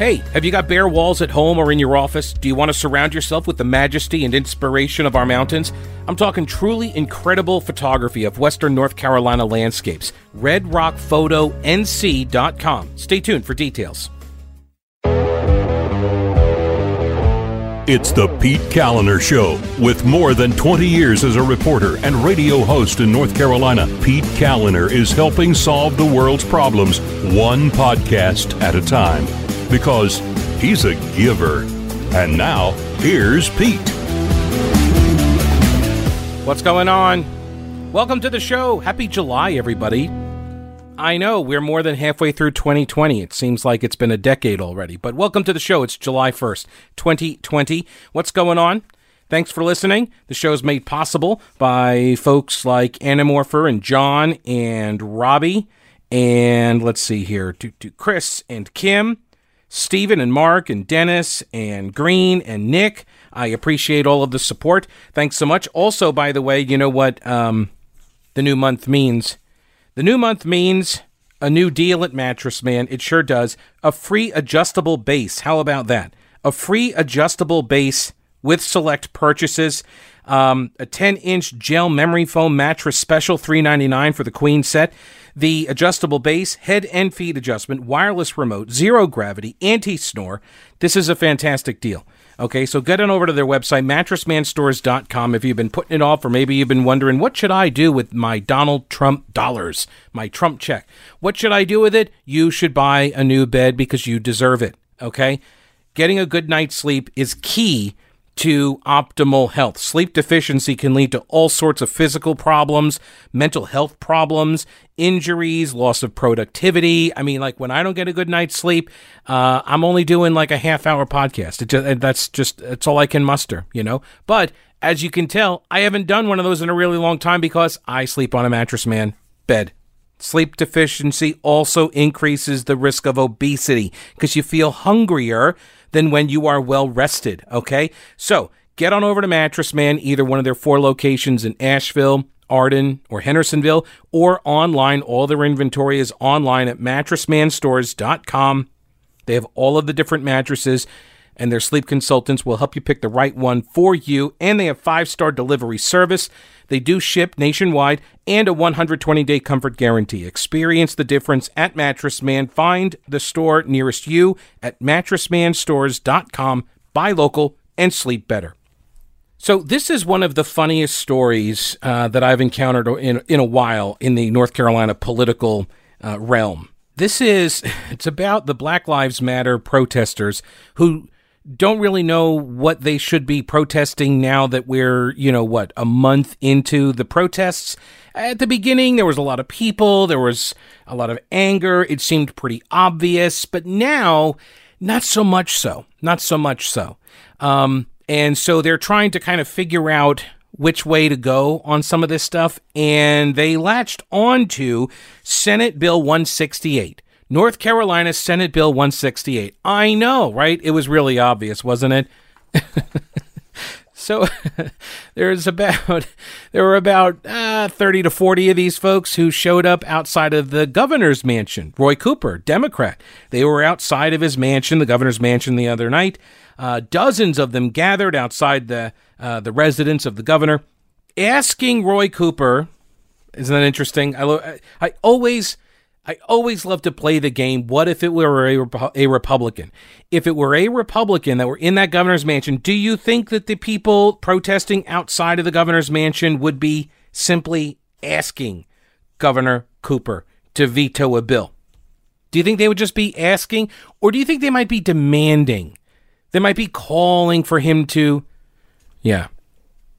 Hey, have you got bare walls at home or in your office? Do you want to surround yourself with the majesty and inspiration of our mountains? I'm talking truly incredible photography of Western North Carolina landscapes. RedRockPhotoNC.com. Stay tuned for details. It's the Pete Kaliner Show. With more than 20 years as a reporter and radio host in North Carolina, Pete Kaliner is helping solve the world's problems one podcast at a time because he's a giver. And now, here's Pete. What's going on? Welcome to the show. Happy July, everybody. I know we're more than halfway through 2020. It seems like it's been a decade already, but welcome to the show. It's July 1st, 2020. What's going on? Thanks for listening. The show's made possible by folks like Animorpher and John and Robbie and let's see here, to, to Chris and Kim Stephen and Mark and Dennis and Green and Nick. I appreciate all of the support. Thanks so much. Also, by the way, you know what um, the new month means? The new month means a new deal at Mattress Man. It sure does. A free adjustable base. How about that? A free adjustable base with select purchases. Um, a 10 inch gel memory foam mattress special, $3.99 for the queen set the adjustable base, head and feet adjustment, wireless remote, zero gravity, anti snore. This is a fantastic deal. Okay, so get on over to their website, mattressmanstores.com, if you've been putting it off, or maybe you've been wondering, what should I do with my Donald Trump dollars, my Trump check? What should I do with it? You should buy a new bed because you deserve it. Okay? Getting a good night's sleep is key to optimal health. Sleep deficiency can lead to all sorts of physical problems, mental health problems, injuries, loss of productivity. I mean, like when I don't get a good night's sleep, uh, I'm only doing like a half hour podcast. It just, that's just, that's all I can muster, you know? But as you can tell, I haven't done one of those in a really long time because I sleep on a mattress man bed. Sleep deficiency also increases the risk of obesity because you feel hungrier than when you are well rested. Okay. So get on over to Mattress Man, either one of their four locations in Asheville, Arden, or Hendersonville, or online. All their inventory is online at mattressmanstores.com. They have all of the different mattresses and their sleep consultants will help you pick the right one for you. And they have five star delivery service. They do ship nationwide and a 120 day comfort guarantee. Experience the difference at Mattress Man. Find the store nearest you at mattressmanstores.com. Buy local and sleep better. So this is one of the funniest stories uh, that I've encountered in in a while in the North Carolina political uh, realm. This is it's about the Black Lives Matter protesters who don't really know what they should be protesting now that we're, you know, what, a month into the protests. At the beginning, there was a lot of people, there was a lot of anger. It seemed pretty obvious, but now, not so much so. Not so much so. Um, and so they're trying to kind of figure out which way to go on some of this stuff, and they latched onto Senate Bill 168 North Carolina Senate Bill 168. I know, right? It was really obvious, wasn't it? so there's about there were about uh, 30 to 40 of these folks who showed up outside of the governor's mansion. Roy Cooper, Democrat. They were outside of his mansion, the governor's mansion, the other night. Uh, dozens of them gathered outside the uh, the residence of the governor, asking Roy Cooper. Isn't that interesting? I lo- I always I always love to play the game. What if it were a, a Republican? If it were a Republican that were in that governor's mansion, do you think that the people protesting outside of the governor's mansion would be simply asking Governor Cooper to veto a bill? Do you think they would just be asking, or do you think they might be demanding? They might be calling for him to, yeah,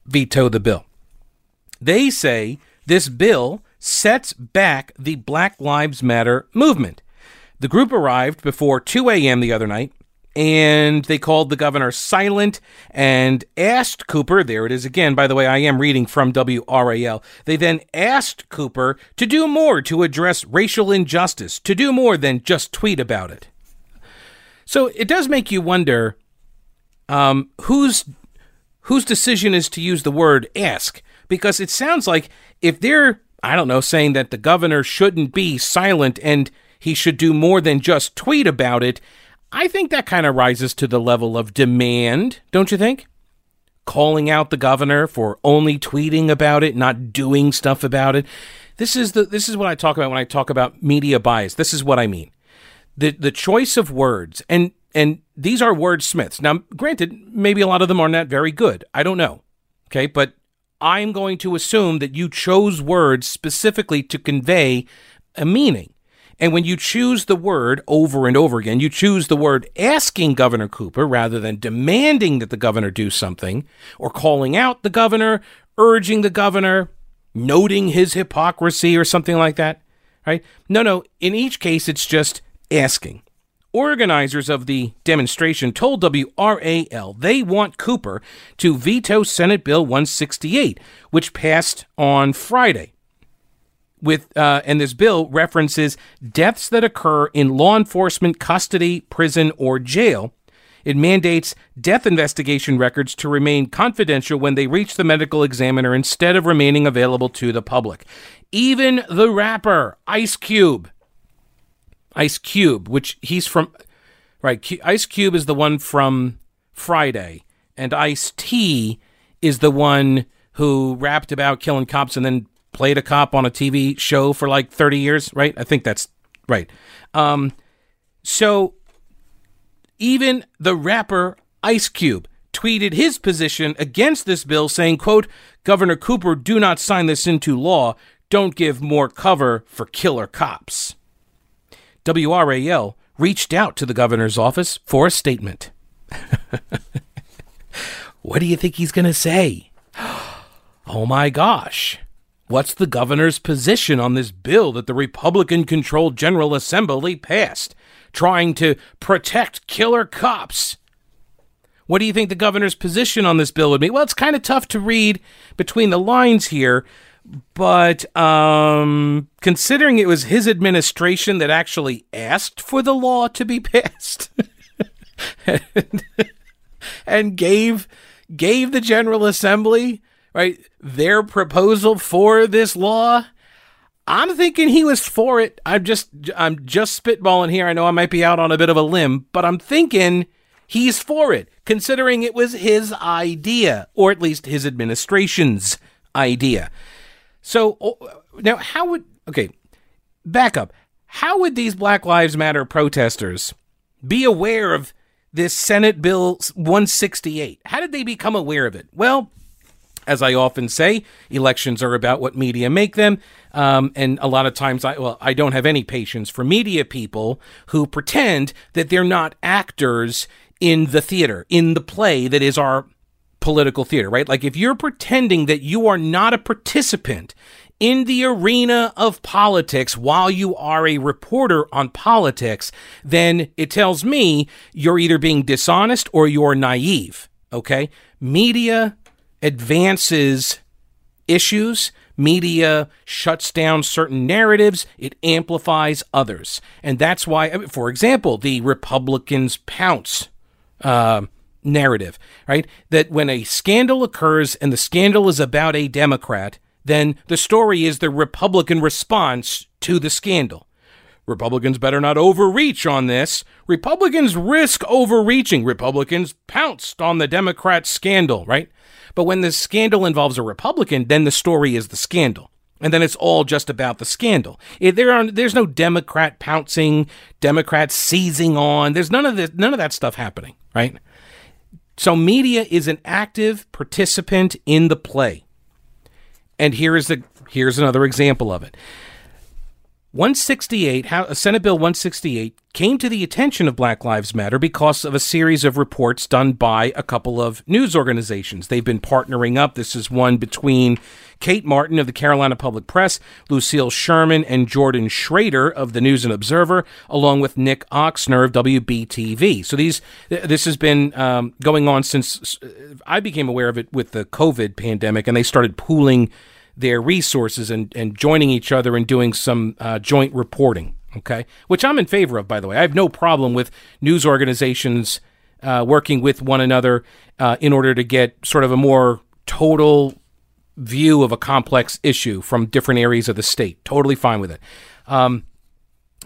veto the bill. They say this bill sets back the Black Lives Matter movement. The group arrived before 2 a.m. the other night, and they called the governor silent and asked Cooper, there it is again, by the way, I am reading from WRAL. They then asked Cooper to do more to address racial injustice, to do more than just tweet about it. So it does make you wonder um, whose whose decision is to use the word ask because it sounds like if they're I don't know, saying that the governor shouldn't be silent and he should do more than just tweet about it. I think that kind of rises to the level of demand, don't you think? Calling out the governor for only tweeting about it, not doing stuff about it. This is the this is what I talk about when I talk about media bias. This is what I mean. The the choice of words and and these are wordsmiths. Now, granted, maybe a lot of them are not very good. I don't know. Okay, but I'm going to assume that you chose words specifically to convey a meaning. And when you choose the word over and over again, you choose the word asking Governor Cooper rather than demanding that the governor do something or calling out the governor, urging the governor, noting his hypocrisy or something like that, right? No, no. In each case, it's just asking. Organizers of the demonstration told WRAL they want Cooper to veto Senate Bill 168, which passed on Friday. With uh, and this bill references deaths that occur in law enforcement custody, prison, or jail. It mandates death investigation records to remain confidential when they reach the medical examiner instead of remaining available to the public. Even the rapper Ice Cube Ice Cube, which he's from, right? Ice Cube is the one from Friday, and Ice T is the one who rapped about killing cops and then played a cop on a TV show for like 30 years, right? I think that's right. Um, so even the rapper Ice Cube tweeted his position against this bill saying, quote, Governor Cooper, do not sign this into law. Don't give more cover for killer cops. WRAL reached out to the governor's office for a statement. what do you think he's going to say? Oh my gosh. What's the governor's position on this bill that the Republican controlled General Assembly passed, trying to protect killer cops? What do you think the governor's position on this bill would be? Well, it's kind of tough to read between the lines here, but um, considering it was his administration that actually asked for the law to be passed and, and gave gave the General Assembly right their proposal for this law, I'm thinking he was for it. I'm just I'm just spitballing here. I know I might be out on a bit of a limb, but I'm thinking he's for it, considering it was his idea, or at least his administration's idea. So oh, now, how would okay? Back up. How would these Black Lives Matter protesters be aware of this Senate Bill 168? How did they become aware of it? Well, as I often say, elections are about what media make them. Um, and a lot of times, I well, I don't have any patience for media people who pretend that they're not actors in the theater, in the play that is our political theater, right? Like if you're pretending that you are not a participant in the arena of politics while you are a reporter on politics, then it tells me you're either being dishonest or you're naive. Okay. Media advances issues. Media shuts down certain narratives. It amplifies others. And that's why, for example, the Republicans pounce. Uh, narrative, right? That when a scandal occurs and the scandal is about a Democrat, then the story is the Republican response to the scandal. Republicans better not overreach on this. Republicans risk overreaching. Republicans pounced on the Democrat scandal, right? But when the scandal involves a Republican, then the story is the scandal. And then it's all just about the scandal. Eh, there are, there's no Democrat pouncing, Democrats seizing on. There's none of this, none of that stuff happening, right? So media is an active participant in the play. And here is the here's another example of it. 168, how, Senate Bill 168 came to the attention of Black Lives Matter because of a series of reports done by a couple of news organizations. They've been partnering up. This is one between Kate Martin of the Carolina Public Press, Lucille Sherman, and Jordan Schrader of the News and Observer, along with Nick Ochsner of WBTV. So these this has been um, going on since I became aware of it with the COVID pandemic, and they started pooling their resources and, and joining each other and doing some uh, joint reporting. Okay, which I'm in favor of, by the way. I have no problem with news organizations uh, working with one another uh, in order to get sort of a more total view of a complex issue from different areas of the state. Totally fine with it. Um,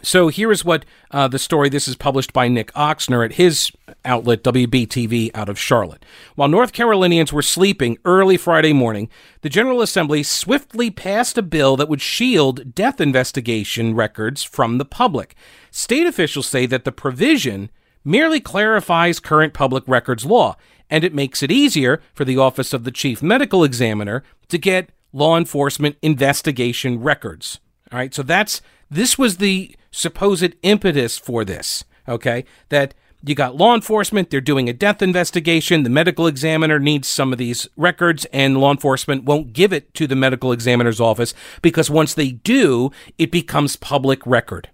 So here is what uh, the story. This is published by Nick Ochsner at his outlet WBTV out of Charlotte. While North Carolinians were sleeping early Friday morning, the General Assembly swiftly passed a bill that would shield death investigation records from the public. State officials say that the provision merely clarifies current public records law, and it makes it easier for the Office of the Chief Medical Examiner to get law enforcement investigation records. All right, so that's this was the supposed impetus for this, okay? That you got law enforcement, they're doing a death investigation, the medical examiner needs some of these records, and law enforcement won't give it to the medical examiner's office because once they do, it becomes public record.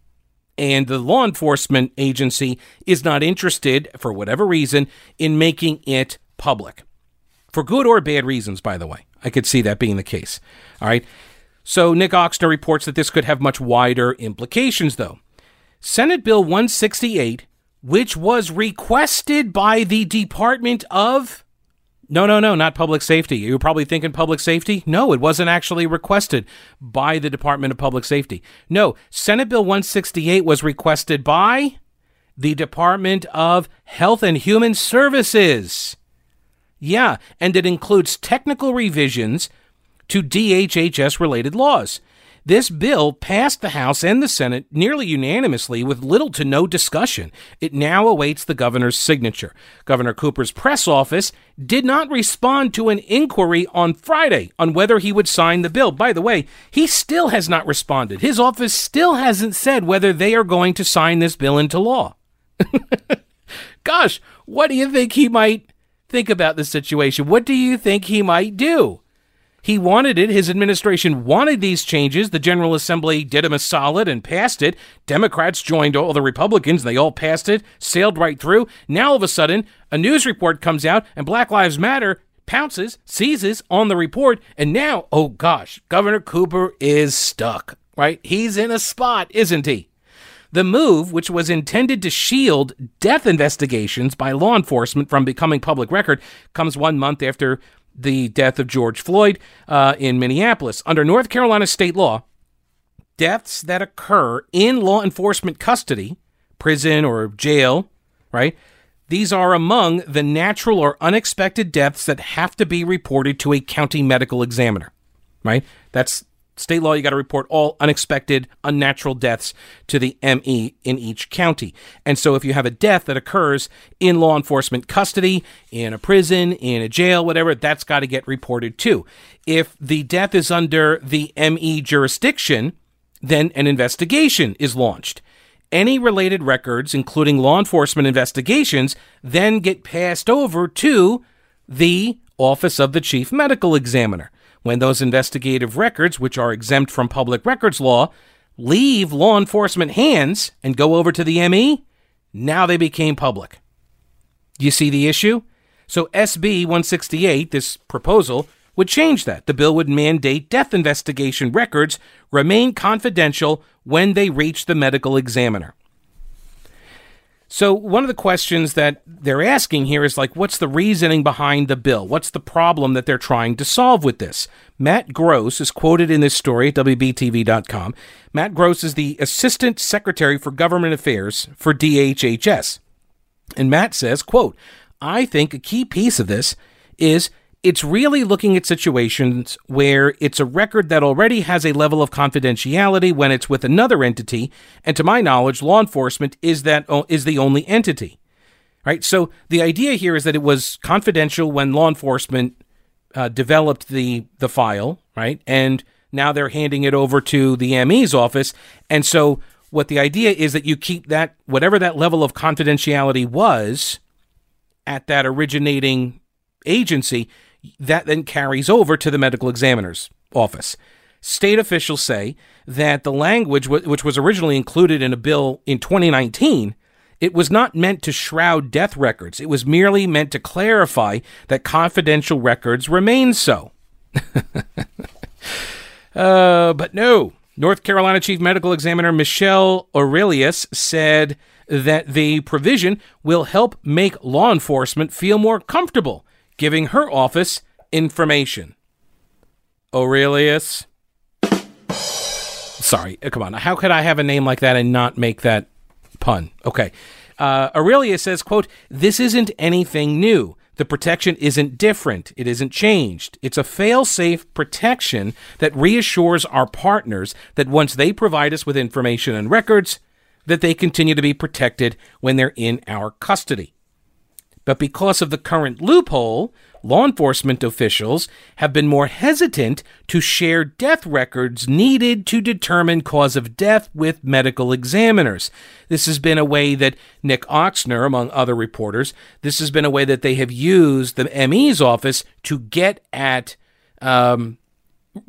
And the law enforcement agency is not interested, for whatever reason, in making it public. For good or bad reasons, by the way. I could see that being the case. All right. So Nick Ochsner reports that this could have much wider implications, though. Senate Bill 168, which was requested by the Department of. No, no, no, not public safety. You were probably thinking public safety? No, it wasn't actually requested by the Department of Public Safety. No, Senate Bill 168 was requested by the Department of Health and Human Services. Yeah, and it includes technical revisions to DHHS related laws. This bill passed the House and the Senate nearly unanimously with little to no discussion. It now awaits the governor's signature. Governor Cooper's press office did not respond to an inquiry on Friday on whether he would sign the bill. By the way, he still has not responded. His office still hasn't said whether they are going to sign this bill into law. Gosh, what do you think he might think about the situation? What do you think he might do? He wanted it. His administration wanted these changes. The General Assembly did him a solid and passed it. Democrats joined all the Republicans. They all passed it, sailed right through. Now, all of a sudden, a news report comes out, and Black Lives Matter pounces, seizes on the report, and now, oh gosh, Governor Cooper is stuck, right? He's in a spot, isn't he? The move, which was intended to shield death investigations by law enforcement from becoming public record, comes one month after the death of George Floyd uh, in Minneapolis. Under North Carolina state law, deaths that occur in law enforcement custody, prison or jail, right? These are among the natural or unexpected deaths that have to be reported to a county medical examiner, right? That's State law, you got to report all unexpected, unnatural deaths to the ME in each county. And so if you have a death that occurs in law enforcement custody, in a prison, in a jail, whatever, that's got to get reported too. If the death is under the ME jurisdiction, then an investigation is launched. Any related records, including law enforcement investigations, then get passed over to the Office of the Chief Medical Examiner when those investigative records, which are exempt from public records law, leave law enforcement hands and go over to the ME, now they became public. You see the issue? So SB 168, this proposal, would change that. The bill would mandate death investigation records remain confidential when they reach the medical examiner. So, one of the questions that they're asking here is like, what's the reasoning behind the bill? What's the problem that they're trying to solve with this? Matt Gross is quoted in this story at WBTV.com. Matt Gross is the Assistant Secretary for Government Affairs for DHHS. And Matt says, quote, I think a key piece of this is it's really looking at situations where it's a record that already has a level of confidentiality when it's with another entity, and to my knowledge, law enforcement is that is the only entity. Right? So the idea here is that it was confidential when law enforcement uh, developed the the file, right? And now they're handing it over to the ME's office, and so what the idea is that you keep that whatever that level of confidentiality was at that originating agency that then carries over to the medical examiner's office. State officials say that the language, which was originally included in a bill in 2019, it was not meant to shroud death records. It was merely meant to clarify that confidential records remain so. uh, but no. North Carolina Chief Medical Examiner Michelle Aurelius said that the provision will help make law enforcement feel more comfortable giving her office information. Aurelius. Sorry, uh, come on. How could I have a name like that and not make that pun? Okay. Uh, Aurelia says, quote, this isn't anything new. The protection isn't different. It isn't changed. It's a fail safe protection that reassures our partners that once they provide us with information and records, that they continue to be protected when they're in our custody. But because of the current loophole, law enforcement officials have been more hesitant to share death records needed to determine cause of death with medical examiners. This has been a way that Nick Ochsner, among other reporters, this has been a way that they have used the ME's office to get at um,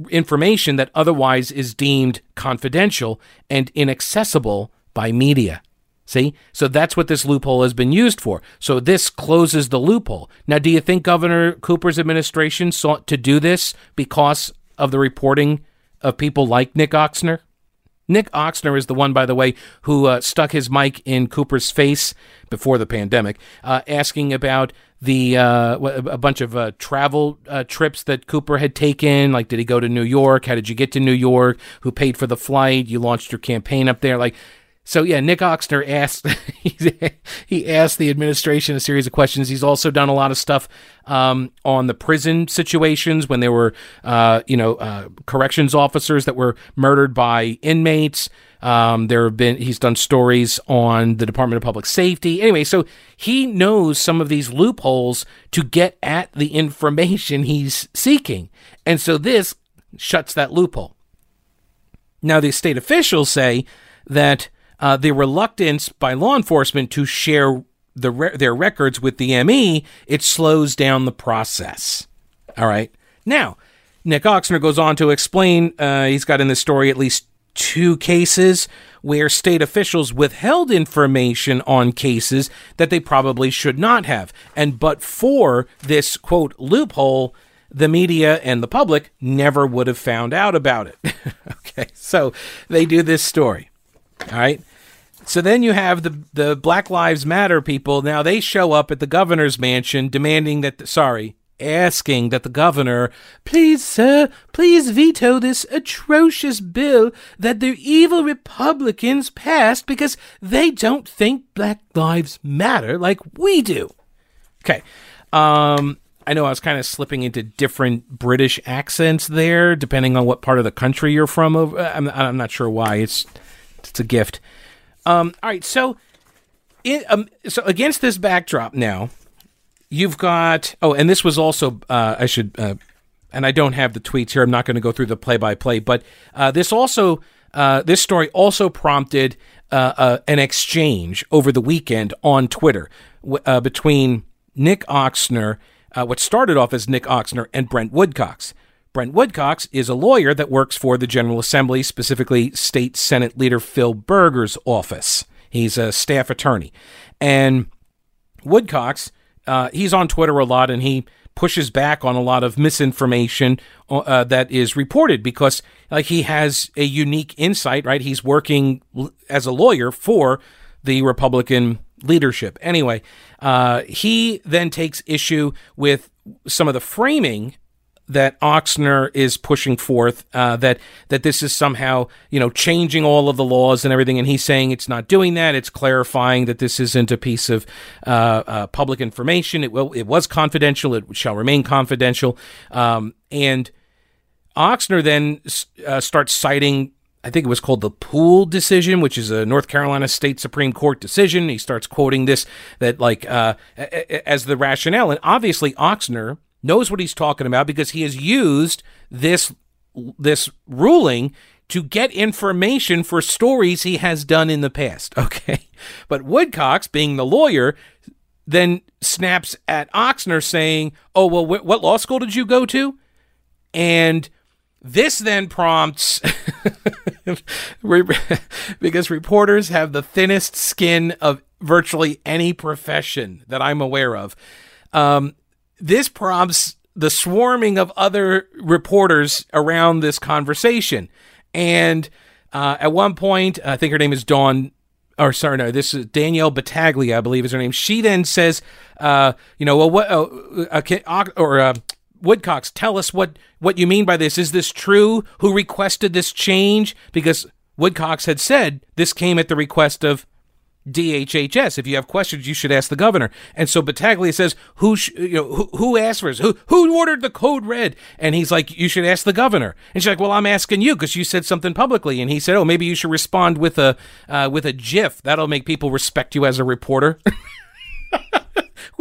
information that otherwise is deemed confidential and inaccessible by media. See? So that's what this loophole has been used for. So this closes the loophole. Now, do you think Governor Cooper's administration sought to do this because of the reporting of people like Nick Ochsner? Nick Ochsner is the one, by the way, who uh, stuck his mic in Cooper's face before the pandemic, uh, asking about the uh, a bunch of uh, travel uh, trips that Cooper had taken. Like, did he go to New York? How did you get to New York? Who paid for the flight? You launched your campaign up there. Like, so yeah, Nick Ochsner asked he asked the administration a series of questions. He's also done a lot of stuff um, on the prison situations when there were uh, you know uh, corrections officers that were murdered by inmates. Um, there have been he's done stories on the Department of Public Safety. Anyway, so he knows some of these loopholes to get at the information he's seeking, and so this shuts that loophole. Now the state officials say that uh, the reluctance by law enforcement to share the re- their records with the ME, it slows down the process. All right. Now, Nick Ochsner goes on to explain uh, he's got in this story at least two cases where state officials withheld information on cases that they probably should not have. And but for this quote loophole, the media and the public never would have found out about it. okay, so they do this story. All right. So then you have the the Black Lives Matter people. Now they show up at the governor's mansion demanding that sorry, asking that the governor, please sir, please veto this atrocious bill that the evil Republicans passed because they don't think Black Lives Matter like we do. Okay. Um I know I was kind of slipping into different British accents there, depending on what part of the country you're from. I'm, I'm not sure why. It's it's a gift. Um, all right, so it, um, so against this backdrop now, you've got oh, and this was also uh, I should uh, and I don't have the tweets here. I'm not going to go through the play by play, but uh, this also uh, this story also prompted uh, uh, an exchange over the weekend on Twitter w- between Nick Ochsner, what started off as Nick Ochsner and Brent Woodcox. Brent Woodcox is a lawyer that works for the General Assembly, specifically State Senate Leader Phil Berger's office. He's a staff attorney. And Woodcox, uh, he's on Twitter a lot and he pushes back on a lot of misinformation uh, that is reported because like he has a unique insight, right? He's working as a lawyer for the Republican leadership. Anyway, uh, he then takes issue with some of the framing that Ochsner is pushing forth uh, that that this is somehow you know changing all of the laws and everything, and he's saying it's not doing that. It's clarifying that this isn't a piece of uh, uh, public information. It will it was confidential. It shall remain confidential. Um, and Ochsner then uh, starts citing. I think it was called the Poole decision, which is a North Carolina State Supreme Court decision. He starts quoting this that like uh, as the rationale, and obviously Ochsner knows what he's talking about because he has used this this ruling to get information for stories he has done in the past. Okay. But Woodcox, being the lawyer, then snaps at Ochsner saying, Oh, well, wh- what law school did you go to? And this then prompts, because reporters have the thinnest skin of virtually any profession that I'm aware of. Um, this prompts the swarming of other reporters around this conversation. And uh, at one point, I think her name is Dawn, or sorry, no, this is Danielle Battaglia, I believe is her name. She then says, uh, you know, well, what, uh, uh or uh, Woodcox, tell us what what you mean by this. Is this true? Who requested this change? Because Woodcox had said this came at the request of DHHS. If you have questions, you should ask the governor. And so Battaglia says, "Who, sh- you know, who, who asked for this? Who, who ordered the code red?" And he's like, "You should ask the governor." And she's like, "Well, I'm asking you because you said something publicly." And he said, "Oh, maybe you should respond with a uh, with a GIF. That'll make people respect you as a reporter."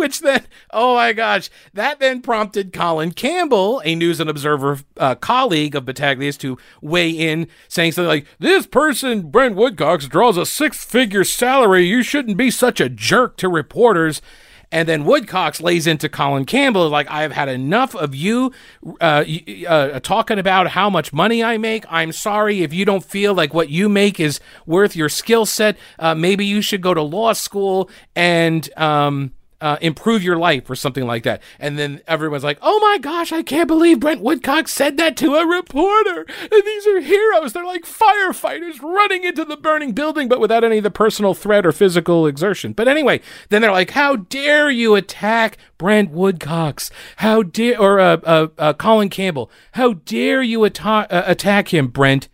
Which then, oh my gosh, that then prompted Colin Campbell, a News and Observer uh, colleague of Battaglia's, to weigh in, saying something like, This person, Brent Woodcox, draws a six figure salary. You shouldn't be such a jerk to reporters. And then Woodcox lays into Colin Campbell, like, I've had enough of you uh, uh, talking about how much money I make. I'm sorry if you don't feel like what you make is worth your skill set. Uh, maybe you should go to law school and. Um, uh, improve your life or something like that. And then everyone's like, oh my gosh, I can't believe Brent Woodcock said that to a reporter. And these are heroes. They're like firefighters running into the burning building, but without any of the personal threat or physical exertion. But anyway, then they're like, how dare you attack Brent Woodcox? How dare, or uh, uh, uh, Colin Campbell, how dare you atta- uh, attack him, Brent?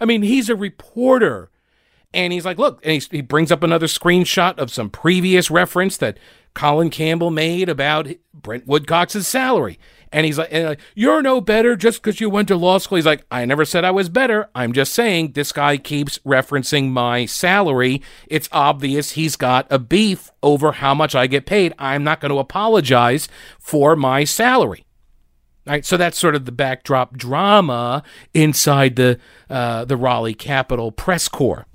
I mean, he's a reporter. And he's like, look, and he brings up another screenshot of some previous reference that Colin Campbell made about Brent Woodcock's salary. And he's like, and like You're no better just because you went to law school. He's like, I never said I was better. I'm just saying this guy keeps referencing my salary. It's obvious he's got a beef over how much I get paid. I'm not going to apologize for my salary. Right, so that's sort of the backdrop drama inside the uh, the Raleigh Capitol press corps.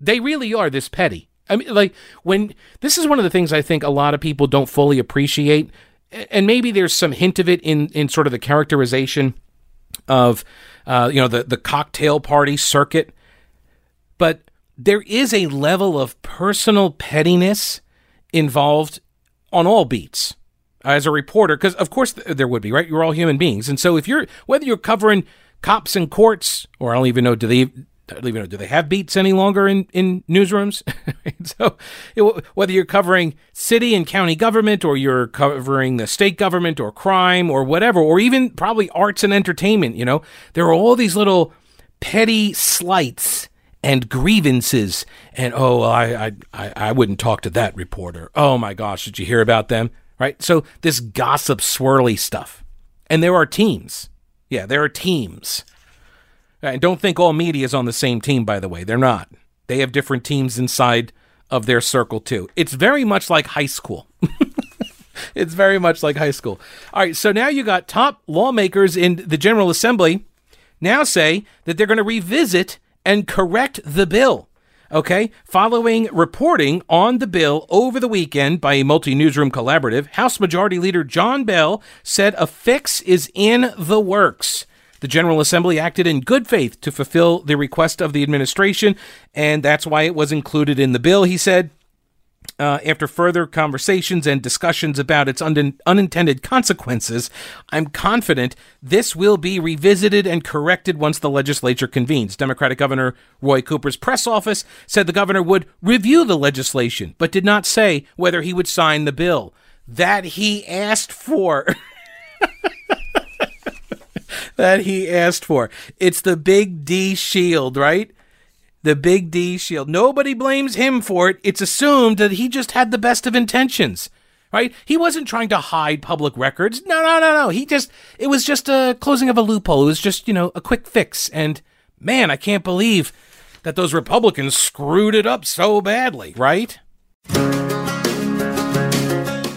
They really are this petty. I mean, like when this is one of the things I think a lot of people don't fully appreciate, and maybe there's some hint of it in in sort of the characterization of uh, you know the the cocktail party circuit, but there is a level of personal pettiness involved on all beats as a reporter because of course there would be right you're all human beings and so if you're whether you're covering cops and courts or i don't even know do they Don't even do they have beats any longer in, in newsrooms? so, it, whether you're covering city and county government, or you're covering the state government, or crime, or whatever, or even probably arts and entertainment, you know, there are all these little petty slights and grievances. And oh, I, I, I wouldn't talk to that reporter. Oh my gosh, did you hear about them? Right? So, this gossip swirly stuff. And there are teams. Yeah, there are teams and don't think all media is on the same team, by the way. They're not. They have different teams inside of their circle, too. It's very much like high school. it's very much like high school. All right, so now you got top lawmakers in the General Assembly now say that they're going to revisit and correct the bill. Okay, following reporting on the bill over the weekend by a multi newsroom collaborative, House Majority Leader John Bell said a fix is in the works. The General Assembly acted in good faith to fulfill the request of the administration, and that's why it was included in the bill, he said. Uh, after further conversations and discussions about its un- unintended consequences, I'm confident this will be revisited and corrected once the legislature convenes. Democratic Governor Roy Cooper's press office said the governor would review the legislation, but did not say whether he would sign the bill. That he asked for. that he asked for. It's the big D shield, right? The big D shield. Nobody blames him for it. It's assumed that he just had the best of intentions, right? He wasn't trying to hide public records. No, no, no, no. He just, it was just a closing of a loophole. It was just, you know, a quick fix. And man, I can't believe that those Republicans screwed it up so badly, right?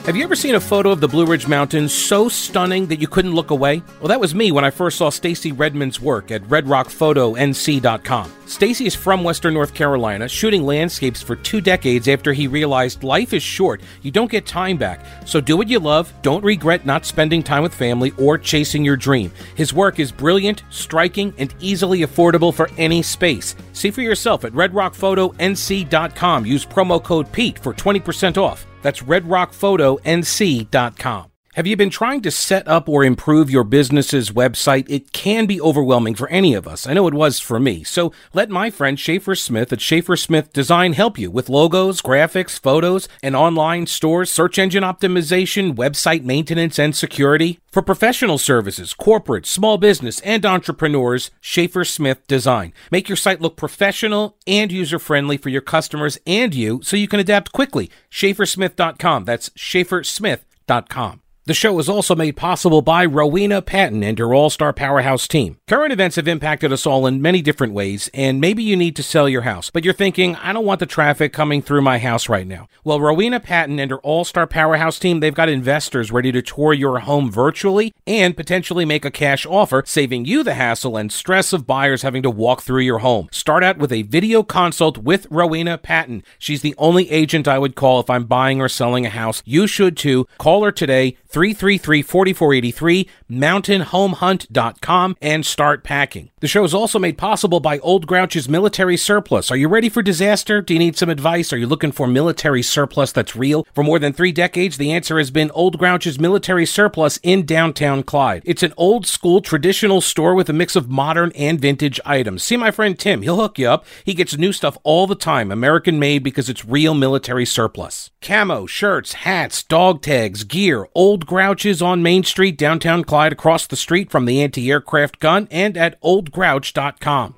Have you ever seen a photo of the Blue Ridge Mountains so stunning that you couldn't look away? Well, that was me when I first saw Stacy Redmond's work at redrockphotonc.com. Stacy is from Western North Carolina, shooting landscapes for two decades after he realized life is short. You don't get time back. So do what you love. Don't regret not spending time with family or chasing your dream. His work is brilliant, striking, and easily affordable for any space. See for yourself at redrockphotonc.com. Use promo code PETE for 20% off. That's redrockphotonc.com. Have you been trying to set up or improve your business's website? It can be overwhelming for any of us. I know it was for me. So let my friend Schaefer Smith at Schaefer Smith Design help you with logos, graphics, photos, and online stores, search engine optimization, website maintenance, and security. For professional services, corporate, small business, and entrepreneurs, Schaefer Smith Design. Make your site look professional and user friendly for your customers and you so you can adapt quickly. SchaeferSmith.com. That's SchaeferSmith.com. The show is also made possible by Rowena Patton and her All Star Powerhouse team. Current events have impacted us all in many different ways, and maybe you need to sell your house, but you're thinking, I don't want the traffic coming through my house right now. Well, Rowena Patton and her All Star Powerhouse team, they've got investors ready to tour your home virtually and potentially make a cash offer, saving you the hassle and stress of buyers having to walk through your home. Start out with a video consult with Rowena Patton. She's the only agent I would call if I'm buying or selling a house. You should too. Call her today. 333 4483, mountainhomehunt.com, and start packing. The show is also made possible by Old Grouch's Military Surplus. Are you ready for disaster? Do you need some advice? Are you looking for military surplus that's real? For more than three decades, the answer has been Old Grouch's Military Surplus in downtown Clyde. It's an old school traditional store with a mix of modern and vintage items. See my friend Tim, he'll hook you up. He gets new stuff all the time, American made because it's real military surplus. Camo, shirts, hats, dog tags, gear, old Grouch's on Main Street, downtown Clyde, across the street from the anti aircraft gun, and at oldgrouch.com.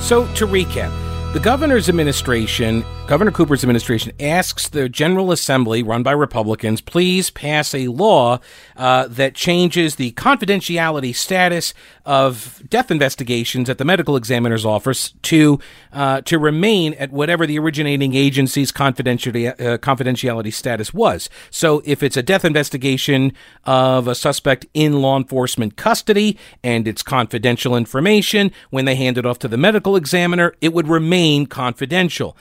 So, to recap, the governor's administration, Governor Cooper's administration, asks the General Assembly, run by Republicans, please pass a law uh, that changes the confidentiality status of death investigations at the medical examiner's office to uh, to remain at whatever the originating agency's confidentiality uh, confidentiality status was. So, if it's a death investigation of a suspect in law enforcement custody and it's confidential information, when they hand it off to the medical examiner, it would remain confidential.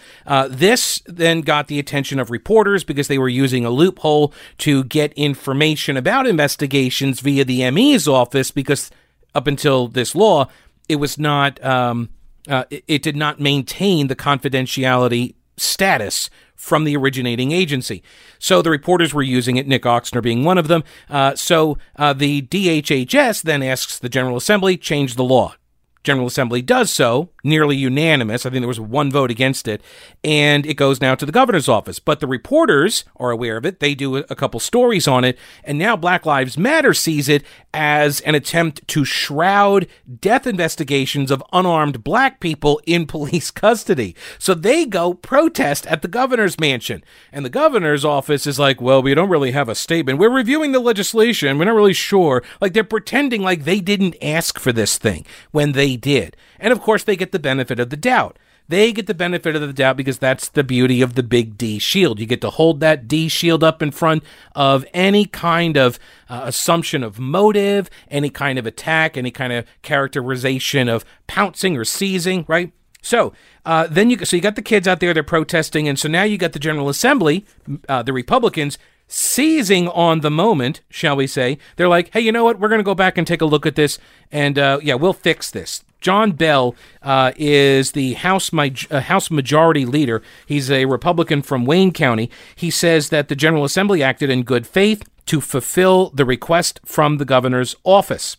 This then got the attention of reporters because they were using a loophole to get information about investigations via the ME's office because up until this law, it was not, um, uh, it, it did not maintain the confidentiality status from the originating agency. So the reporters were using it, Nick Ochsner being one of them. Uh, so uh, the DHHS then asks the General Assembly change the law. General Assembly does so, nearly unanimous. I think there was one vote against it, and it goes now to the governor's office. But the reporters are aware of it. They do a couple stories on it, and now Black Lives Matter sees it as an attempt to shroud death investigations of unarmed black people in police custody. So they go protest at the governor's mansion, and the governor's office is like, "Well, we don't really have a statement. We're reviewing the legislation. We're not really sure." Like they're pretending like they didn't ask for this thing when they they did. And of course, they get the benefit of the doubt. They get the benefit of the doubt because that's the beauty of the big D shield. You get to hold that D shield up in front of any kind of uh, assumption of motive, any kind of attack, any kind of characterization of pouncing or seizing, right? So uh, then you so you got the kids out there they're protesting, and so now you got the General Assembly, uh, the Republicans seizing on the moment, shall we say. They're like, hey, you know what? We're going to go back and take a look at this, and uh, yeah, we'll fix this. John Bell uh, is the House, my, uh, House Majority Leader. He's a Republican from Wayne County. He says that the General Assembly acted in good faith to fulfill the request from the governor's office.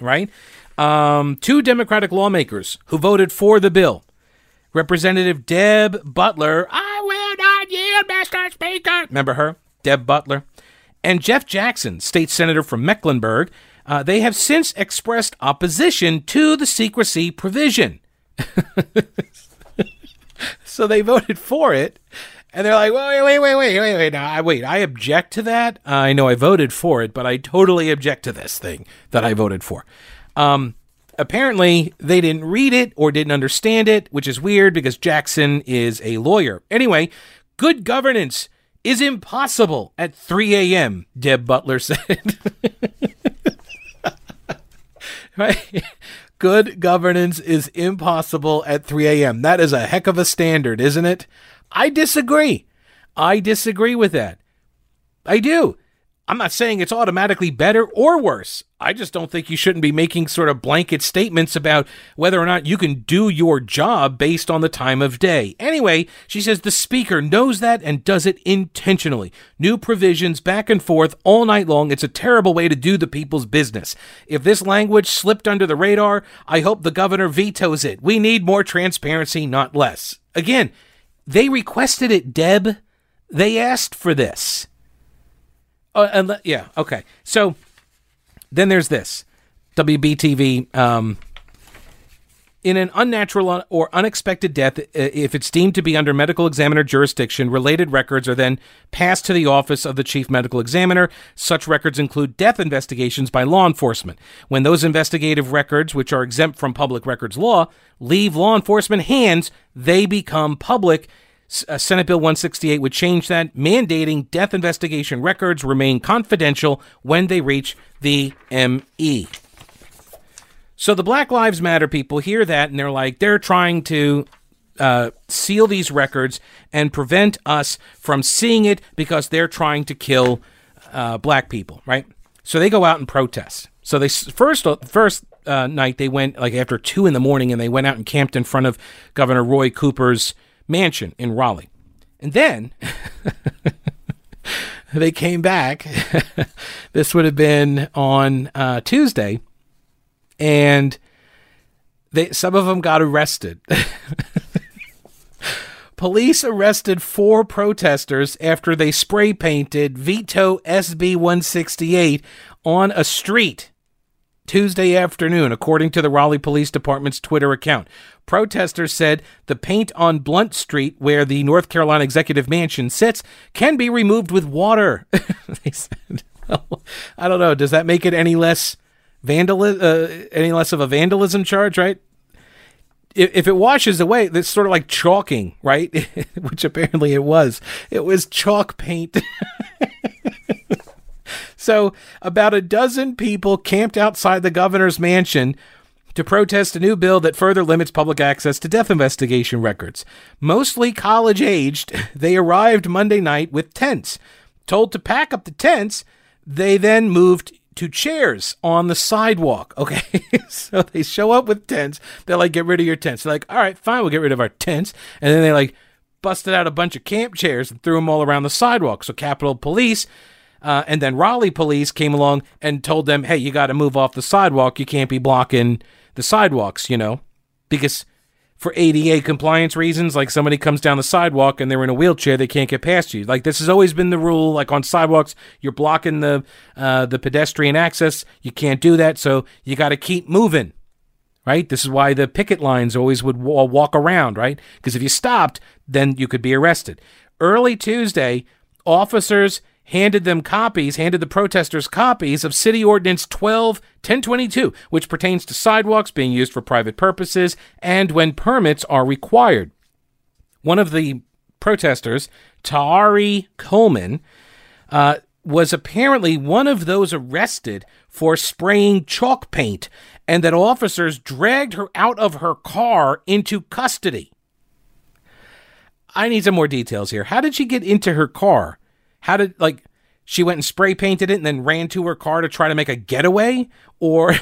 Right? Um, two Democratic lawmakers who voted for the bill. Representative Deb Butler, I will not yield, Mr. Speaker. Remember her? Deb Butler, and Jeff Jackson, state senator from Mecklenburg, uh, they have since expressed opposition to the secrecy provision. so they voted for it, and they're like, wait, wait, wait, wait, wait, wait, now, I, wait, I object to that. Uh, I know I voted for it, but I totally object to this thing that I voted for. Um, apparently, they didn't read it or didn't understand it, which is weird because Jackson is a lawyer. Anyway, good governance is impossible at 3 a.m., Deb Butler said. right? Good governance is impossible at 3 a.m. That is a heck of a standard, isn't it? I disagree. I disagree with that. I do. I'm not saying it's automatically better or worse. I just don't think you shouldn't be making sort of blanket statements about whether or not you can do your job based on the time of day. Anyway, she says the speaker knows that and does it intentionally. New provisions back and forth all night long. It's a terrible way to do the people's business. If this language slipped under the radar, I hope the governor vetoes it. We need more transparency, not less. Again, they requested it, Deb. They asked for this. Uh, and yeah, okay. So then there's this WBTV. Um, in an unnatural or unexpected death, if it's deemed to be under medical examiner jurisdiction, related records are then passed to the office of the chief medical examiner. Such records include death investigations by law enforcement. When those investigative records, which are exempt from public records law, leave law enforcement hands, they become public uh, Senate Bill 168 would change that, mandating death investigation records remain confidential when they reach the ME. So the Black Lives Matter people hear that and they're like, they're trying to uh, seal these records and prevent us from seeing it because they're trying to kill uh, black people, right? So they go out and protest. So they first first uh, night they went like after two in the morning and they went out and camped in front of Governor Roy Cooper's mansion in Raleigh. And then they came back. this would have been on uh, Tuesday, and they some of them got arrested. Police arrested four protesters after they spray painted Veto SB 168 on a street Tuesday afternoon, according to the Raleigh Police Department's Twitter account. Protesters said the paint on Blount Street, where the North Carolina Executive Mansion sits, can be removed with water. they said, I don't know. Does that make it any less vandalism? Uh, any less of a vandalism charge? Right? If, if it washes away, that's sort of like chalking, right? Which apparently it was. It was chalk paint. So, about a dozen people camped outside the governor's mansion to protest a new bill that further limits public access to death investigation records. Mostly college aged, they arrived Monday night with tents. Told to pack up the tents, they then moved to chairs on the sidewalk. Okay. so they show up with tents. They're like, get rid of your tents. They're like, all right, fine, we'll get rid of our tents. And then they like busted out a bunch of camp chairs and threw them all around the sidewalk. So Capitol Police uh, and then Raleigh police came along and told them, hey, you got to move off the sidewalk. You can't be blocking the sidewalks, you know, because for ADA compliance reasons, like somebody comes down the sidewalk and they're in a wheelchair, they can't get past you. Like this has always been the rule. Like on sidewalks, you're blocking the uh, the pedestrian access. You can't do that, so you got to keep moving. Right. This is why the picket lines always would walk around. Right. Because if you stopped, then you could be arrested. Early Tuesday, officers handed them copies, handed the protesters copies of City Ordinance 12 1022, which pertains to sidewalks being used for private purposes and when permits are required. One of the protesters, Tari Coleman, uh, was apparently one of those arrested for spraying chalk paint, and that officers dragged her out of her car into custody. I need some more details here. How did she get into her car? How did like she went and spray painted it and then ran to her car to try to make a getaway? Or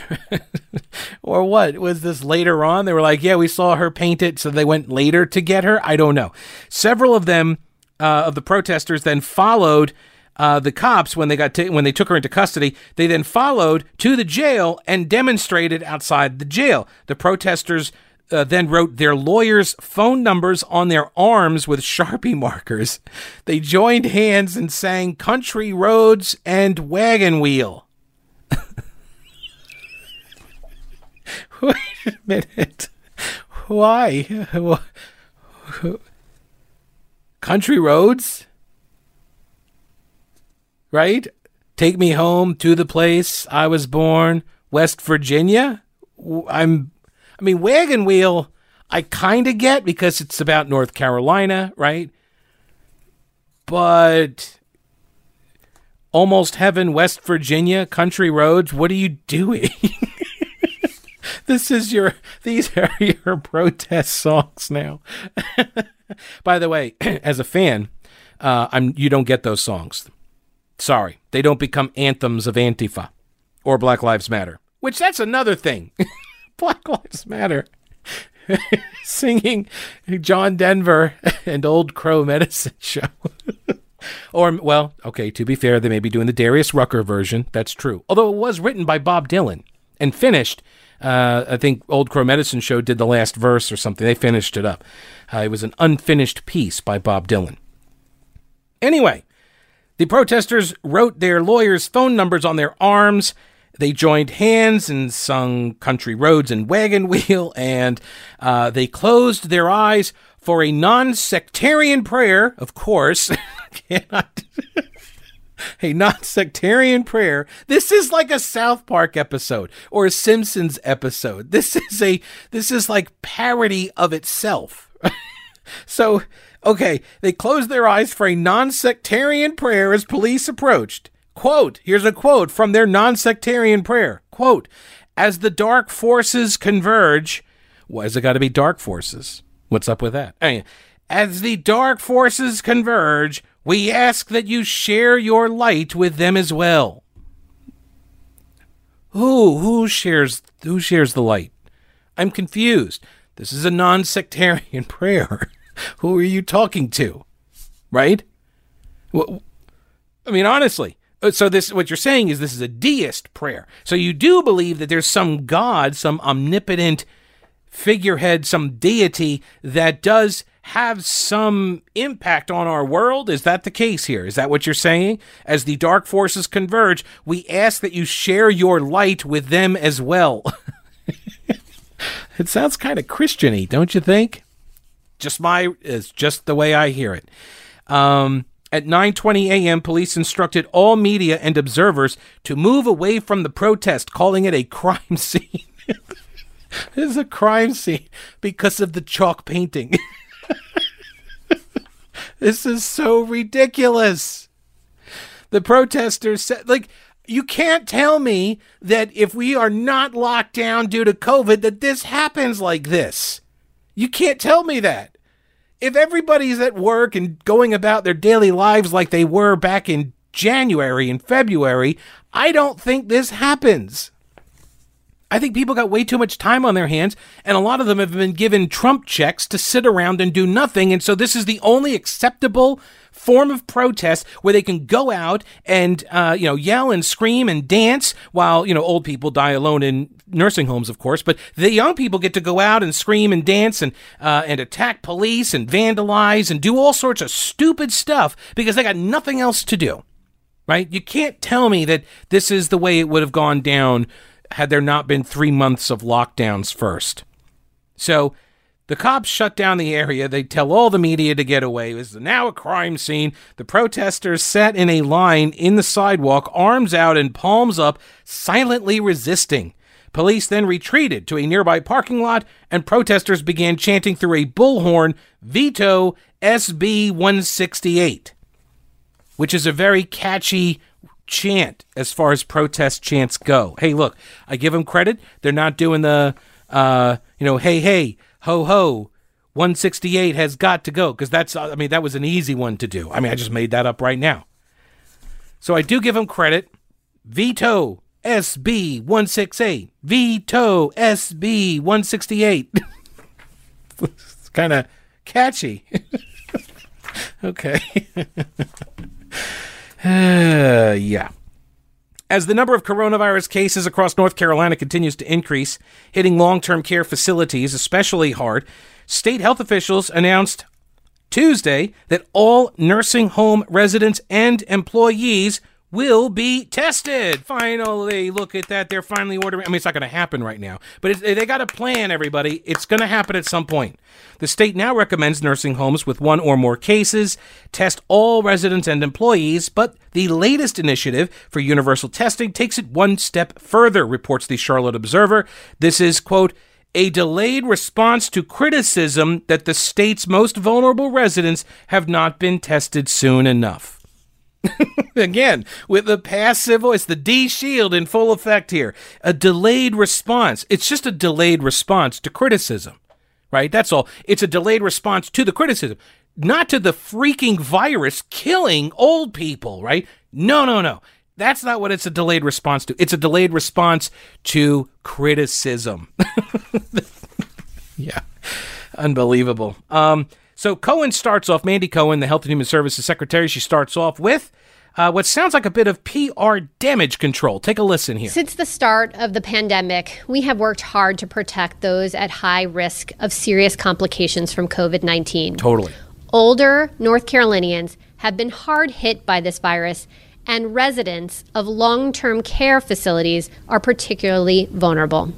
or what? Was this later on? They were like yeah we saw her paint it so they went later to get her? I don't know. Several of them uh, of the protesters then followed uh, the cops when they got t- when they took her into custody. They then followed to the jail and demonstrated outside the jail. The protesters uh, then wrote their lawyers' phone numbers on their arms with Sharpie markers. They joined hands and sang Country Roads and Wagon Wheel. Wait a minute. Why? Country Roads? Right? Take me home to the place I was born, West Virginia? I'm I mean, Wagon Wheel, I kind of get because it's about North Carolina, right? But Almost Heaven, West Virginia, Country Roads, what are you doing? this is your, these are your protest songs now. By the way, as a fan, uh, I'm, you don't get those songs. Sorry, they don't become anthems of Antifa or Black Lives Matter, which that's another thing. Black Lives Matter. Singing John Denver and Old Crow Medicine Show. or, well, okay, to be fair, they may be doing the Darius Rucker version. That's true. Although it was written by Bob Dylan and finished. Uh, I think Old Crow Medicine Show did the last verse or something. They finished it up. Uh, it was an unfinished piece by Bob Dylan. Anyway, the protesters wrote their lawyers' phone numbers on their arms. They joined hands and sung Country Roads and Wagon Wheel, and uh, they closed their eyes for a non sectarian prayer, of course. Cannot. a non sectarian prayer. This is like a South Park episode or a Simpsons episode. This is a this is like parody of itself. so, okay, they closed their eyes for a non sectarian prayer as police approached. Quote, here's a quote from their non sectarian prayer. Quote, as the dark forces converge, why has it got to be dark forces? What's up with that? as the dark forces converge, we ask that you share your light with them as well. Who who shares who shares the light? I'm confused. This is a non-sectarian prayer. who are you talking to? Right? Well, I mean honestly, so this what you're saying is this is a deist prayer. So you do believe that there's some god, some omnipotent figurehead, some deity that does have some impact on our world? Is that the case here? Is that what you're saying? As the dark forces converge, we ask that you share your light with them as well. it sounds kind of Christiany, don't you think? Just my is just the way I hear it. Um, at 9:20 a.m., police instructed all media and observers to move away from the protest, calling it a crime scene. is a crime scene because of the chalk painting. this is so ridiculous. The protesters said, like, you can't tell me that if we are not locked down due to COVID, that this happens like this. You can't tell me that. If everybody's at work and going about their daily lives like they were back in January and February, I don't think this happens. I think people got way too much time on their hands, and a lot of them have been given Trump checks to sit around and do nothing. And so this is the only acceptable form of protest where they can go out and uh, you know yell and scream and dance while you know old people die alone in nursing homes, of course. But the young people get to go out and scream and dance and uh, and attack police and vandalize and do all sorts of stupid stuff because they got nothing else to do. Right? You can't tell me that this is the way it would have gone down had there not been three months of lockdowns first. So the cops shut down the area. They tell all the media to get away. It was now a crime scene. The protesters sat in a line in the sidewalk, arms out and palms up, silently resisting. Police then retreated to a nearby parking lot, and protesters began chanting through a bullhorn, Veto SB 168, which is a very catchy chant as far as protest chants go. Hey, look, I give them credit. They're not doing the, uh, you know, hey, hey, ho, ho. 168 has got to go because that's, I mean, that was an easy one to do. I mean, I just made that up right now. So I do give them credit. Veto SB 168. Veto SB 168. it's kind of catchy. okay. Yeah. As the number of coronavirus cases across North Carolina continues to increase, hitting long term care facilities especially hard, state health officials announced Tuesday that all nursing home residents and employees will be tested. Finally, look at that. They're finally ordering. I mean, it's not going to happen right now, but they got a plan, everybody. It's going to happen at some point. The state now recommends nursing homes with one or more cases test all residents and employees, but the latest initiative for universal testing takes it one step further, reports the Charlotte Observer. This is, quote, a delayed response to criticism that the state's most vulnerable residents have not been tested soon enough. Again, with the passive voice, the D shield in full effect here. A delayed response. It's just a delayed response to criticism, right? That's all. It's a delayed response to the criticism, not to the freaking virus killing old people, right? No, no, no. That's not what it's a delayed response to. It's a delayed response to criticism. yeah. Unbelievable. Um, so Cohen starts off, Mandy Cohen, the Health and Human Services Secretary, she starts off with uh, what sounds like a bit of PR damage control. Take a listen here. Since the start of the pandemic, we have worked hard to protect those at high risk of serious complications from COVID 19. Totally. Older North Carolinians have been hard hit by this virus, and residents of long term care facilities are particularly vulnerable.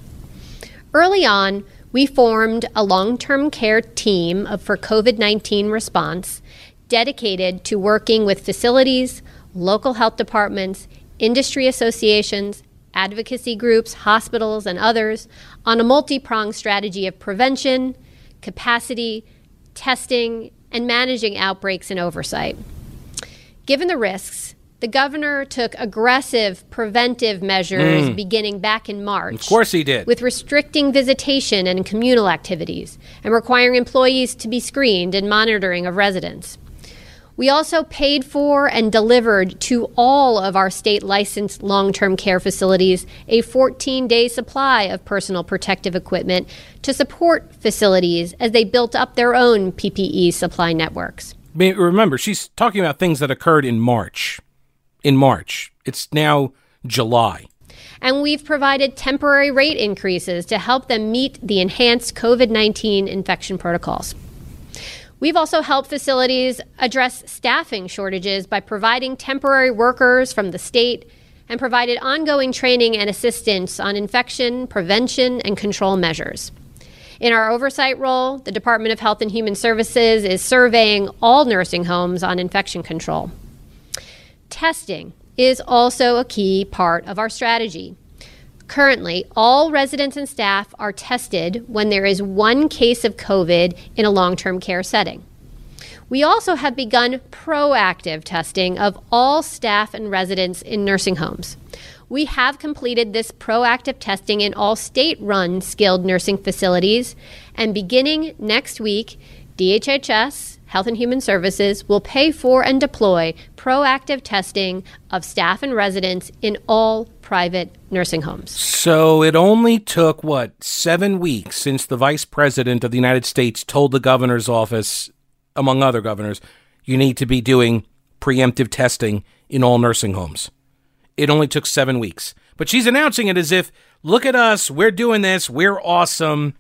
Early on, we formed a long term care team for COVID 19 response dedicated to working with facilities, local health departments, industry associations, advocacy groups, hospitals, and others on a multi pronged strategy of prevention, capacity, testing, and managing outbreaks and oversight. Given the risks, the governor took aggressive preventive measures mm. beginning back in March. Of course, he did. With restricting visitation and communal activities and requiring employees to be screened and monitoring of residents. We also paid for and delivered to all of our state licensed long term care facilities a 14 day supply of personal protective equipment to support facilities as they built up their own PPE supply networks. Remember, she's talking about things that occurred in March. In March. It's now July. And we've provided temporary rate increases to help them meet the enhanced COVID 19 infection protocols. We've also helped facilities address staffing shortages by providing temporary workers from the state and provided ongoing training and assistance on infection prevention and control measures. In our oversight role, the Department of Health and Human Services is surveying all nursing homes on infection control. Testing is also a key part of our strategy. Currently, all residents and staff are tested when there is one case of COVID in a long term care setting. We also have begun proactive testing of all staff and residents in nursing homes. We have completed this proactive testing in all state run skilled nursing facilities, and beginning next week, DHHS, Health and Human Services will pay for and deploy proactive testing of staff and residents in all private nursing homes. So it only took, what, seven weeks since the Vice President of the United States told the governor's office, among other governors, you need to be doing preemptive testing in all nursing homes. It only took seven weeks. But she's announcing it as if, look at us, we're doing this, we're awesome.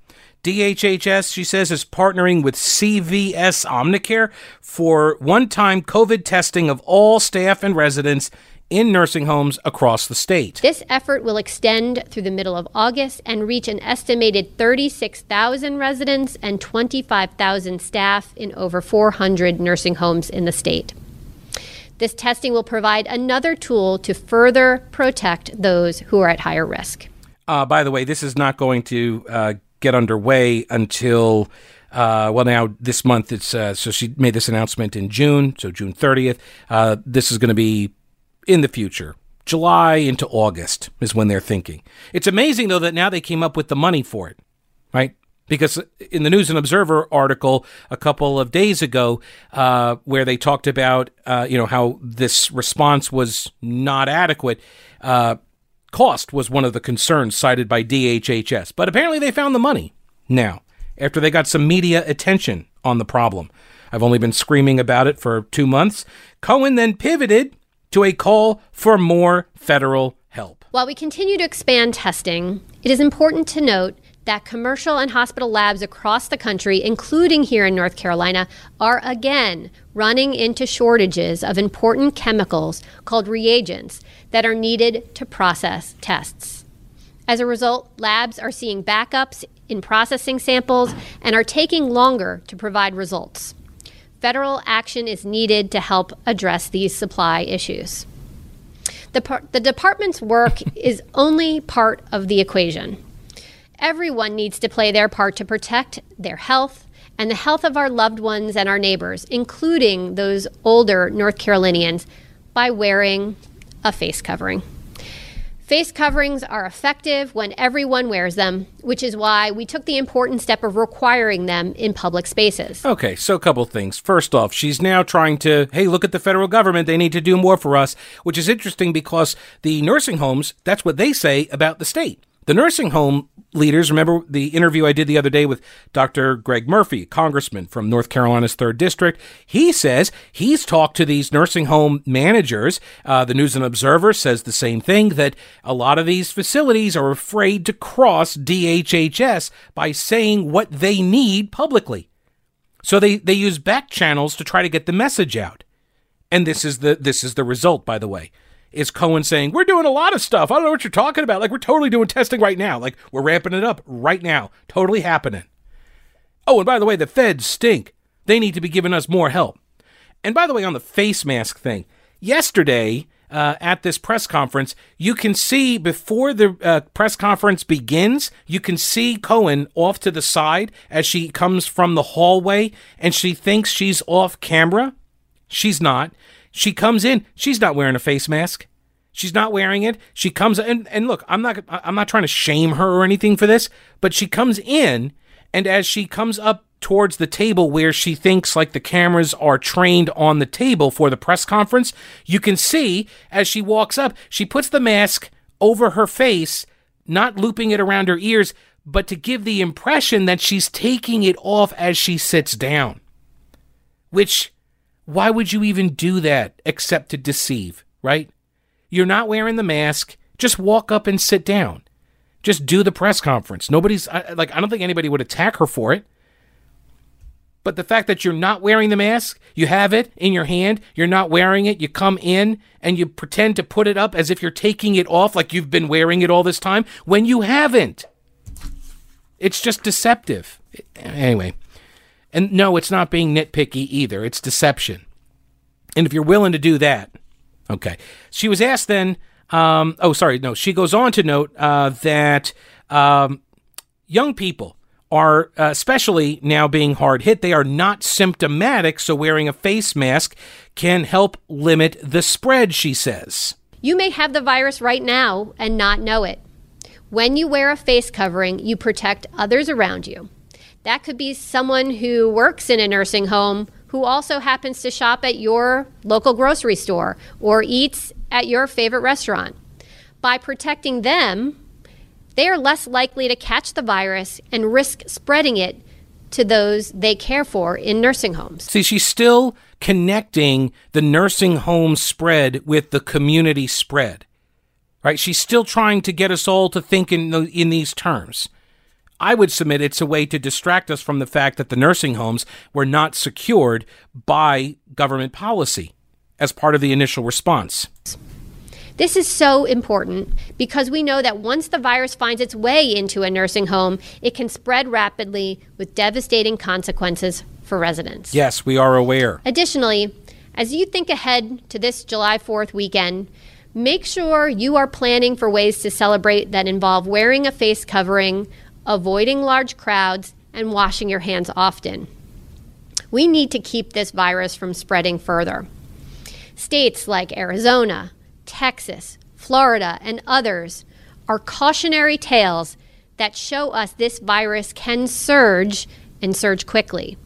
DHHS, she says, is partnering with CVS Omnicare for one time COVID testing of all staff and residents in nursing homes across the state. This effort will extend through the middle of August and reach an estimated 36,000 residents and 25,000 staff in over 400 nursing homes in the state. This testing will provide another tool to further protect those who are at higher risk. Uh, by the way, this is not going to uh, get underway until uh, well now this month it's uh, so she made this announcement in June so June 30th uh, this is going to be in the future. July into August is when they're thinking. It's amazing though that now they came up with the money for it right? Because in the News and Observer article a couple of days ago, uh, where they talked about uh, you know how this response was not adequate, uh, Cost was one of the concerns cited by DHHS, but apparently they found the money now after they got some media attention on the problem. I've only been screaming about it for two months. Cohen then pivoted to a call for more federal help. While we continue to expand testing, it is important to note that commercial and hospital labs across the country, including here in North Carolina, are again running into shortages of important chemicals called reagents that are needed to process tests. As a result, labs are seeing backups in processing samples and are taking longer to provide results. Federal action is needed to help address these supply issues. The, par- the department's work is only part of the equation. Everyone needs to play their part to protect their health and the health of our loved ones and our neighbors, including those older North Carolinians, by wearing a face covering. Face coverings are effective when everyone wears them, which is why we took the important step of requiring them in public spaces. Okay, so a couple things. First off, she's now trying to, hey, look at the federal government. They need to do more for us, which is interesting because the nursing homes, that's what they say about the state. The nursing home leaders, remember the interview I did the other day with Dr. Greg Murphy, congressman from North Carolina's 3rd District? He says he's talked to these nursing home managers. Uh, the News and Observer says the same thing that a lot of these facilities are afraid to cross DHHS by saying what they need publicly. So they, they use back channels to try to get the message out. And this is the this is the result, by the way is Cohen saying, We're doing a lot of stuff. I don't know what you're talking about. Like, we're totally doing testing right now. Like, we're ramping it up right now. Totally happening. Oh, and by the way, the feds stink. They need to be giving us more help. And by the way, on the face mask thing, yesterday uh, at this press conference, you can see before the uh, press conference begins, you can see Cohen off to the side as she comes from the hallway and she thinks she's off camera. She's not. She comes in. She's not wearing a face mask. She's not wearing it. She comes and and look, I'm not I'm not trying to shame her or anything for this, but she comes in and as she comes up towards the table where she thinks like the cameras are trained on the table for the press conference, you can see as she walks up, she puts the mask over her face, not looping it around her ears, but to give the impression that she's taking it off as she sits down. Which why would you even do that except to deceive, right? You're not wearing the mask. Just walk up and sit down. Just do the press conference. Nobody's like, I don't think anybody would attack her for it. But the fact that you're not wearing the mask, you have it in your hand, you're not wearing it, you come in and you pretend to put it up as if you're taking it off like you've been wearing it all this time when you haven't. It's just deceptive. Anyway, and no, it's not being nitpicky either. It's deception. And if you're willing to do that, okay. She was asked then, um, oh, sorry, no, she goes on to note uh, that um, young people are uh, especially now being hard hit. They are not symptomatic, so wearing a face mask can help limit the spread, she says. You may have the virus right now and not know it. When you wear a face covering, you protect others around you. That could be someone who works in a nursing home who also happens to shop at your local grocery store or eats at your favorite restaurant. By protecting them, they are less likely to catch the virus and risk spreading it to those they care for in nursing homes. See, she's still connecting the nursing home spread with the community spread. Right? She's still trying to get us all to think in in these terms. I would submit it's a way to distract us from the fact that the nursing homes were not secured by government policy as part of the initial response. This is so important because we know that once the virus finds its way into a nursing home, it can spread rapidly with devastating consequences for residents. Yes, we are aware. Additionally, as you think ahead to this July 4th weekend, make sure you are planning for ways to celebrate that involve wearing a face covering, avoiding large crowds, and washing your hands often. We need to keep this virus from spreading further. States like Arizona, Texas, Florida, and others are cautionary tales that show us this virus can surge and surge quickly.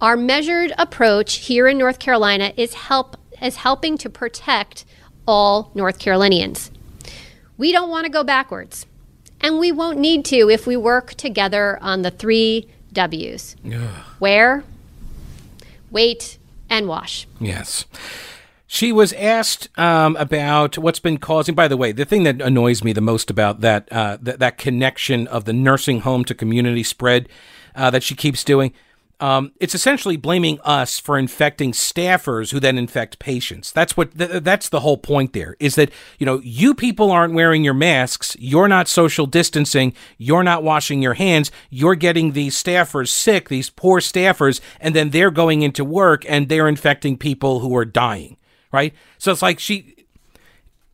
Our measured approach here in North Carolina is help is helping to protect all North Carolinians. We don't want to go backwards. And we won't need to if we work together on the three W's Ugh. wear, wait, and wash. Yes. She was asked um, about what's been causing. By the way, the thing that annoys me the most about that uh, th- that connection of the nursing home to community spread uh, that she keeps doing um, it's essentially blaming us for infecting staffers who then infect patients. That's what th- that's the whole point there is that you know you people aren't wearing your masks, you're not social distancing, you're not washing your hands, you're getting these staffers sick, these poor staffers, and then they're going into work and they're infecting people who are dying, right? So it's like she,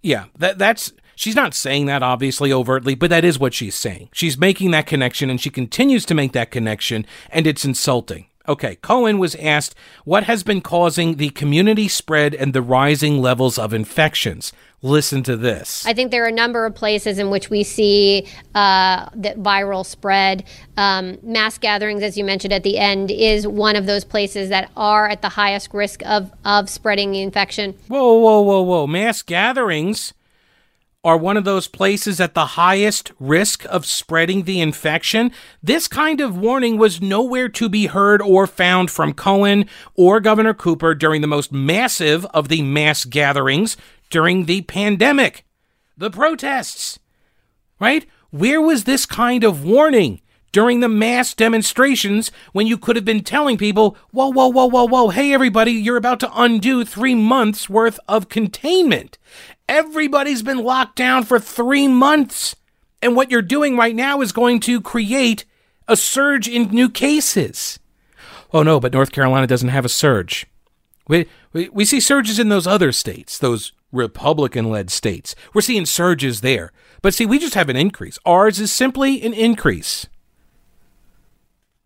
yeah, that that's She's not saying that obviously overtly, but that is what she's saying. She's making that connection and she continues to make that connection and it's insulting. Okay, Cohen was asked what has been causing the community spread and the rising levels of infections. Listen to this. I think there are a number of places in which we see uh, that viral spread. Um, mass gatherings, as you mentioned at the end, is one of those places that are at the highest risk of, of spreading the infection. Whoa, whoa, whoa, whoa. Mass gatherings are one of those places at the highest risk of spreading the infection. This kind of warning was nowhere to be heard or found from Cohen or Governor Cooper during the most massive of the mass gatherings during the pandemic, the protests. Right? Where was this kind of warning? During the mass demonstrations, when you could have been telling people, whoa, whoa, whoa, whoa, whoa, hey, everybody, you're about to undo three months worth of containment. Everybody's been locked down for three months. And what you're doing right now is going to create a surge in new cases. Oh no, but North Carolina doesn't have a surge. We, we, we see surges in those other states, those Republican led states. We're seeing surges there. But see, we just have an increase. Ours is simply an increase.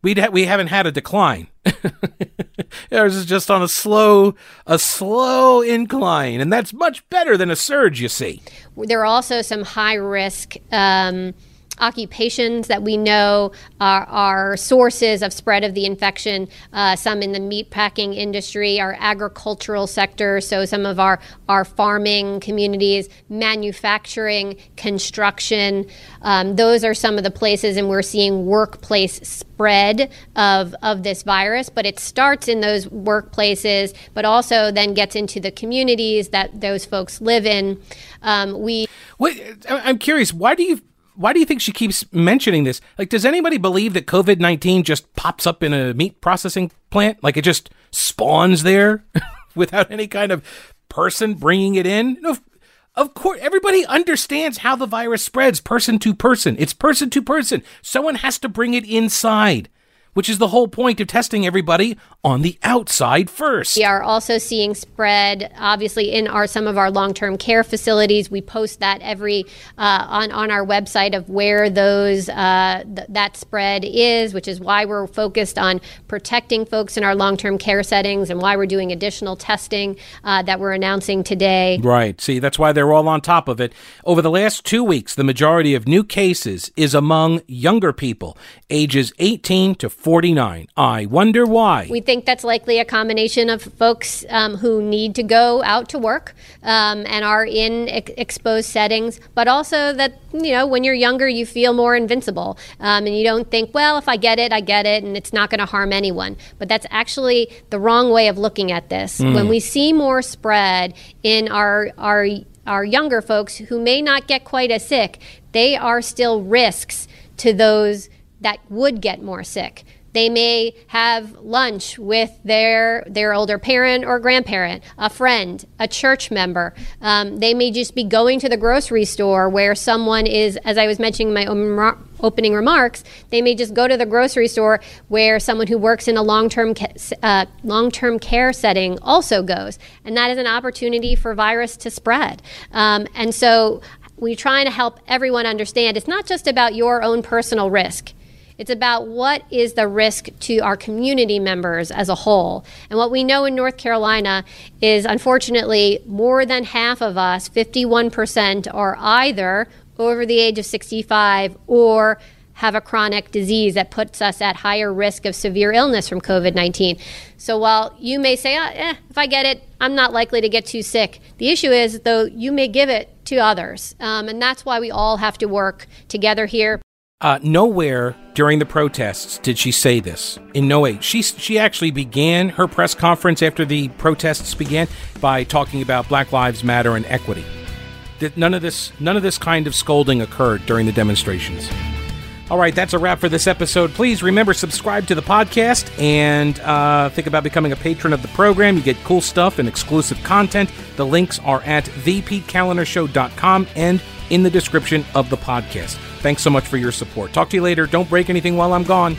We'd ha- we haven't had a decline. Ours is just on a slow, a slow incline, and that's much better than a surge. You see, there are also some high risk. Um, occupations that we know are, are, sources of spread of the infection. Uh, some in the meatpacking industry, our agricultural sector, so some of our, our farming communities, manufacturing, construction. Um, those are some of the places, and we're seeing workplace spread of, of this virus. But it starts in those workplaces, but also then gets into the communities that those folks live in. Um, we. Wait, I'm curious. Why do you why do you think she keeps mentioning this? Like, does anybody believe that COVID 19 just pops up in a meat processing plant? Like, it just spawns there without any kind of person bringing it in? No, of course, everybody understands how the virus spreads person to person. It's person to person. Someone has to bring it inside which is the whole point of testing everybody on the outside first. We are also seeing spread, obviously, in our some of our long-term care facilities. We post that every uh, on on our website of where those uh, th- that spread is, which is why we're focused on protecting folks in our long-term care settings and why we're doing additional testing uh, that we're announcing today. Right. See, that's why they're all on top of it. Over the last two weeks, the majority of new cases is among younger people, ages 18 to 49. I wonder why. We think that's likely a combination of folks um, who need to go out to work um, and are in ex- exposed settings, but also that, you know, when you're younger, you feel more invincible um, and you don't think, well, if I get it, I get it, and it's not going to harm anyone. But that's actually the wrong way of looking at this. Mm. When we see more spread in our, our, our younger folks who may not get quite as sick, they are still risks to those that would get more sick. They may have lunch with their their older parent or grandparent, a friend, a church member. Um, they may just be going to the grocery store where someone is, as I was mentioning in my opening remarks, they may just go to the grocery store where someone who works in a long-term uh, long-term care setting also goes, and that is an opportunity for virus to spread. Um, and so we're trying to help everyone understand it's not just about your own personal risk. It's about what is the risk to our community members as a whole. And what we know in North Carolina is unfortunately more than half of us, 51%, are either over the age of 65 or have a chronic disease that puts us at higher risk of severe illness from COVID 19. So while you may say, oh, eh, if I get it, I'm not likely to get too sick, the issue is, though, you may give it to others. Um, and that's why we all have to work together here. Uh, nowhere during the protests did she say this. In no way. She, she actually began her press conference after the protests began by talking about Black Lives Matter and equity. That None of this, none of this kind of scolding occurred during the demonstrations. All right, that's a wrap for this episode. Please remember subscribe to the podcast and uh, think about becoming a patron of the program. You get cool stuff and exclusive content. The links are at thepetekalinershow.com and in the description of the podcast. Thanks so much for your support. Talk to you later. Don't break anything while I'm gone.